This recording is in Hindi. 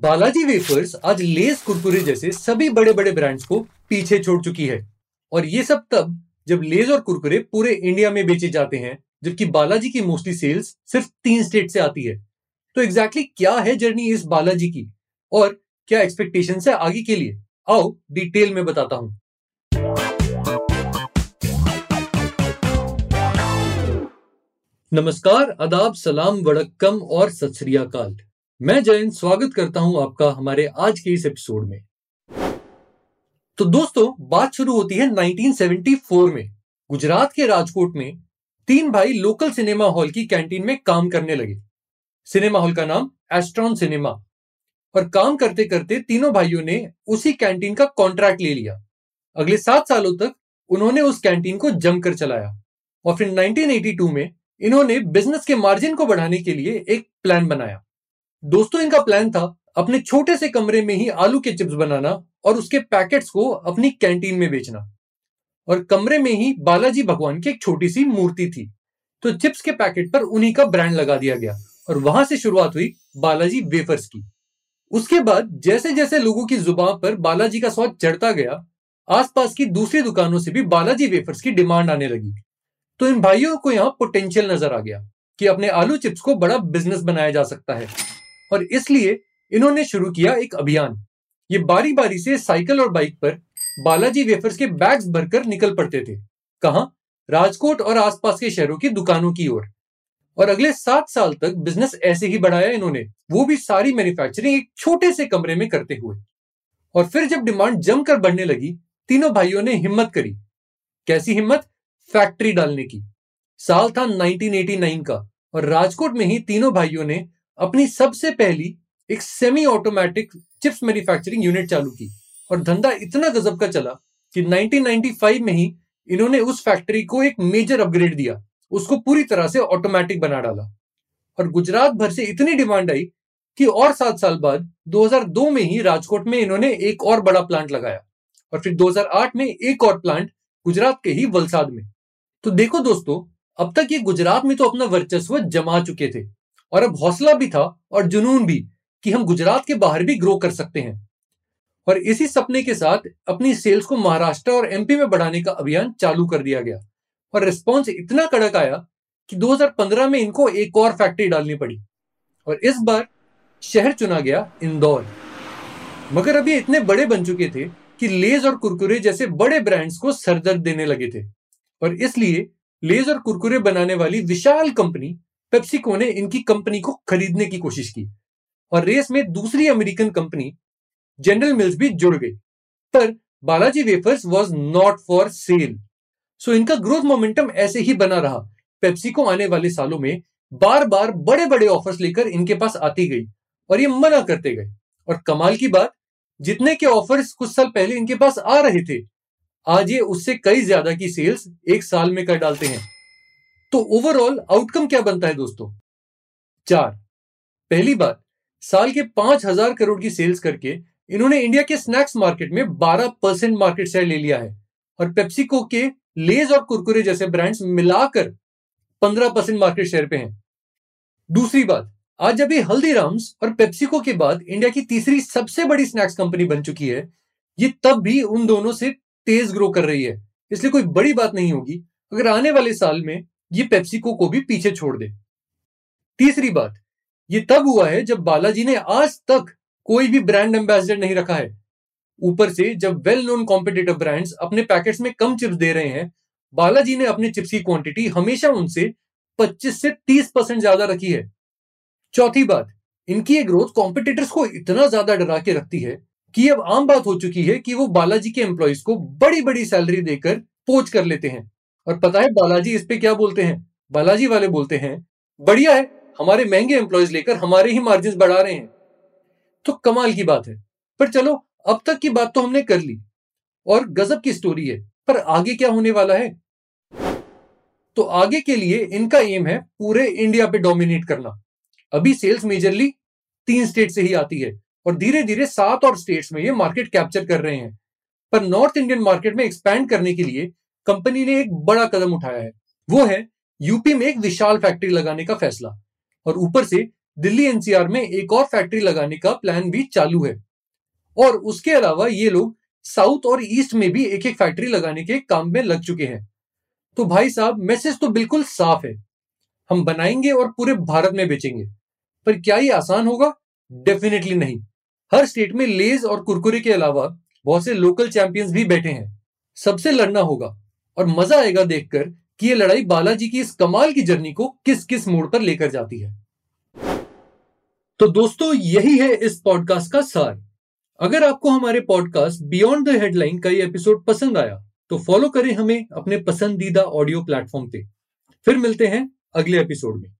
बालाजी वेफर्स आज लेस कुरकुरे जैसे सभी बड़े बड़े ब्रांड्स को पीछे छोड़ चुकी है। और ये सब तब जब लेज और कुरकुरे पूरे इंडिया में बेचे जाते हैं, जबकि बालाजी की मोस्टली सेल्स सिर्फ़ तीन स्टेट से आती है। तो एग्जैक्टली exactly क्या है जर्नी इस बालाजी की? और क्या एक्सपेक्टेशन है आगे के लिए? आओ डिटेल में बताता हूँ। नमस्कार, आदाब, सलाम, वड़क्कम और सत मैं जयंत, स्वागत करता हूँ आपका हमारे आज के इस एपिसोड में। तो दोस्तों, बात शुरू होती है 1974 में। गुजरात के राजकोट में तीन भाई लोकल सिनेमा हॉल की कैंटीन में काम करने लगे। सिनेमा हॉल का नाम एस्ट्रॉन सिनेमा और काम करते करते तीनों भाइयों ने उसी कैंटीन का कॉन्ट्रैक्ट ले लिया। अगले सात सालों तक उन्होंने उस कैंटीन को जमकर चलाया। और फिर 1982 में इन्होंने बिज़नेस के मार्जिन को बढ़ाने के लिए एक प्लान बनाया। दोस्तों, इनका प्लान था अपने छोटे से कमरे में ही आलू के चिप्स बनाना और उसके पैकेट्स को अपनी कैंटीन में बेचना। और कमरे में ही बालाजी भगवान की एक छोटी सी मूर्ति थी। तो चिप्स के पैकेट पर उन्हीं का ब्रांड लगा दिया गया और वहाँ से शुरुआत हुई बालाजी वेफर्स की। उसके बाद जैसे जैसे लोगों की ज़ुबान पर बालाजी का स्वाद चढ़ता गया, आसपास की दूसरी दुकानों से भी बालाजी वेफर्स की डिमांड आने लगी। तो इन भाइयों को यहाँ पोटेंशियल नज़र आ गया कि अपने आलू चिप्स को बड़ा बिज़नेस बनाया जा सकता है। और इसलिए इन्होंने शुरू किया एक अभियान। ये बारी बारी से साइकिल और बाइक पर बालाजी वेफर्स के बैग्स भरकर निकल पड़ते थे। कहा? राजकोट और आसपास के शहरों की दुकानों की ओर। और अगले सात साल तक बिज़नेस ऐसे ही बढ़ाया इन्होंने, वो भी सारी मैन्युफैक्चरिंग एक छोटे से कमरे में करते हुए। और फिर जब डिमांड जमकर बढ़ने लगी, तीनों भाइयों ने हिम्मत करी। कैसी हिम्मत? फैक्ट्री डालने की। साल था 1989 का और राजकोट में ही तीनों भाइयों ने अपनी सबसे पहली एक semi automatic chips manufacturing unit चालू की और धंधा इतना गजब का चला कि 1995 में ही इन्होंने उस फैक्ट्री को एक मेजर अपग्रेड दिया। उसको पूरी तरह से ऑटोमेटिक बना डाला। और गुजरात भर से इतनी डिमांड आई कि और सात साल बाद 2002 में ही राजकोट में इन्होंने एक और बड़ा प्लांट लगाया और फिर 2008 में एक और प्लांट गुजरात के ही वलसाद में। तो देखो दोस्तों, अब तक ये गुजरात में तो अपना वर्चस्व जमा चुके थे। और अब हौसला भी था और जुनून भी कि हम गुजरात के बाहर भी ग्रो कर सकते हैं। और इसी सपने के साथ अपनी सेल्स को महाराष्ट्र और एमपी में बढ़ाने का अभियान चालू कर दिया गया। और रिस्पॉन्स इतना कड़क आया कि 2015 में इनको एक और फैक्ट्री डालनी पड़ी। और इस बार शहर चुना गया इंदौर। मगर अभी इतने बड़े बन चुके थे कि लेज और कुरकुरे जैसे बड़े ब्रांड्स को सरदर्द देने लगे थे। और इसलिए लेज और कुरकुरे बनाने वाली विशाल कंपनी पेप्सिको ने इनकी कंपनी को खरीदने की कोशिश की। और रेस में दूसरी अमेरिकन कंपनी जनरल मिल्स भी जुड़ गई। पर Balaji wafers was not for sale so इनका ग्रोथ मोमेंटम ऐसे ही बना रहा। पेप्सिको आने वाले सालों में बार बार बड़े बड़े ऑफर्स लेकर इनके पास आती गई और ये मना करते गए। और कमाल की बात, जितने के ऑफर्स कुछ साल पहले इनके पास आ रहे थे, आज ये उससे कई ज़्यादा की सेल्स एक साल में कर डालते हैं। तो ओवरऑल आउटकम क्या बनता है दोस्तों? चार। पहली बात, साल के पाँच हज़ार करोड़ की सेल्स करके इन्होंने इंडिया के स्नैक्स मार्केट में बारह परसेंट मार्केट शेयर ले लिया है और पेप्सिको के लेज और कुरकुरे जैसे ब्रांड्स मिलाकर पंद्रह परसेंट मार्केट शेयर पे हैं। दूसरी बात, आज अभी हल्दीराम्स और पेप्सिको के बाद इंडिया की तीसरी सबसे बड़ी स्नैक्स कंपनी बन चुकी है, ये तब भी उन दोनों से तेज ग्रो कर रही है। इसलिए कोई बड़ी बात नहीं होगी। अगर आने वाले साल में ये पेप्सिको को भी पीछे छोड़ दे। तीसरी बात, ये तब हुआ है जब बालाजी ने आज तक कोई भी ब्रांड एम्बेसडर नहीं रखा है। ऊपर से जब वेल नोन कॉम्पिटेटिव ब्रांड्स अपने पैकेट्स में कम चिप्स दे रहे हैं, बालाजी ने अपने चिप्स की क्वांटिटी हमेशा उनसे 25 से 30 परसेंट ज़्यादा रखी है। चौथी बात, इनकी ये ग्रोथ कॉम्पिटिटर्स को इतना ज़्यादा डरा के रखती है कि अब आम बात हो चुकी है कि वो बालाजी के एम्प्लॉयज़ को बड़ी बड़ी सैलरी देकर पोच कर लेते हैं। और पता है बालाजी इस पे क्या बोलते हैं? बालाजी वाले बोलते हैं, बढ़िया है, हमारे महँगे एम्प्लॉयज़ लेकर हमारे ही मार्जिन बढ़ा रहे हैं। तो कमाल की बात है। पर चलो, अब तक की बात तो हमने कर ली। और गजब की स्टोरी है, पर आगे क्या होने वाला है? तो आगे के लिए इनका एम है पूरे इंडिया पे डोमिनेट करना। अभी सेल्स मेजरली तीन स्टेट से ही आती है और धीरे धीरे सात और स्टेट्स में ये मार्केट कैप्चर कर रहे हैं। पर नॉर्थ इंडियन मार्केट में एक्सपैंड करने के लिए कंपनी ने एक बड़ा कदम उठाया है। वो है, यूपी में एक विशाल फैक्ट्री लगाने का फैसला। और ऊपर से, दिल्ली एनसीआर में एक और फैक्ट्री लगाने का प्लान भी चालू है। और उसके अलावा ये लोग साउथ और ईस्ट में भी एक एक फैक्ट्री लगाने के काम में लग चुके हैं। तो भाई साहब, मैसेज तो बिल्कुल साफ़ है। हम बनाएँगे और पूरे भारत में बेचेंगे। पर क्या ये आसान होगा? डेफिनेटली नहीं। हर स्टेट में लेज और कुरकुरे के अलावा बहुत से लोकल चैंपियंस भी बैठे हैं। सबसे लड़ना होगा। और मज़ा आएगा देखकर कि ये लड़ाई बालाजी की इस कमाल की जर्नी को किस किस मोड़ पर लेकर जाती है। तो दोस्तों, यही है इस पॉडकास्ट का सार। अगर आपको हमारे पॉडकास्ट बियॉन्ड द हेडलाइन का ये एपिसोड पसंद आया तो फॉलो करें हमें अपने पसंदीदा ऑडियो प्लेटफॉर्म पे। फिर मिलते हैं अगले एपिसोड में।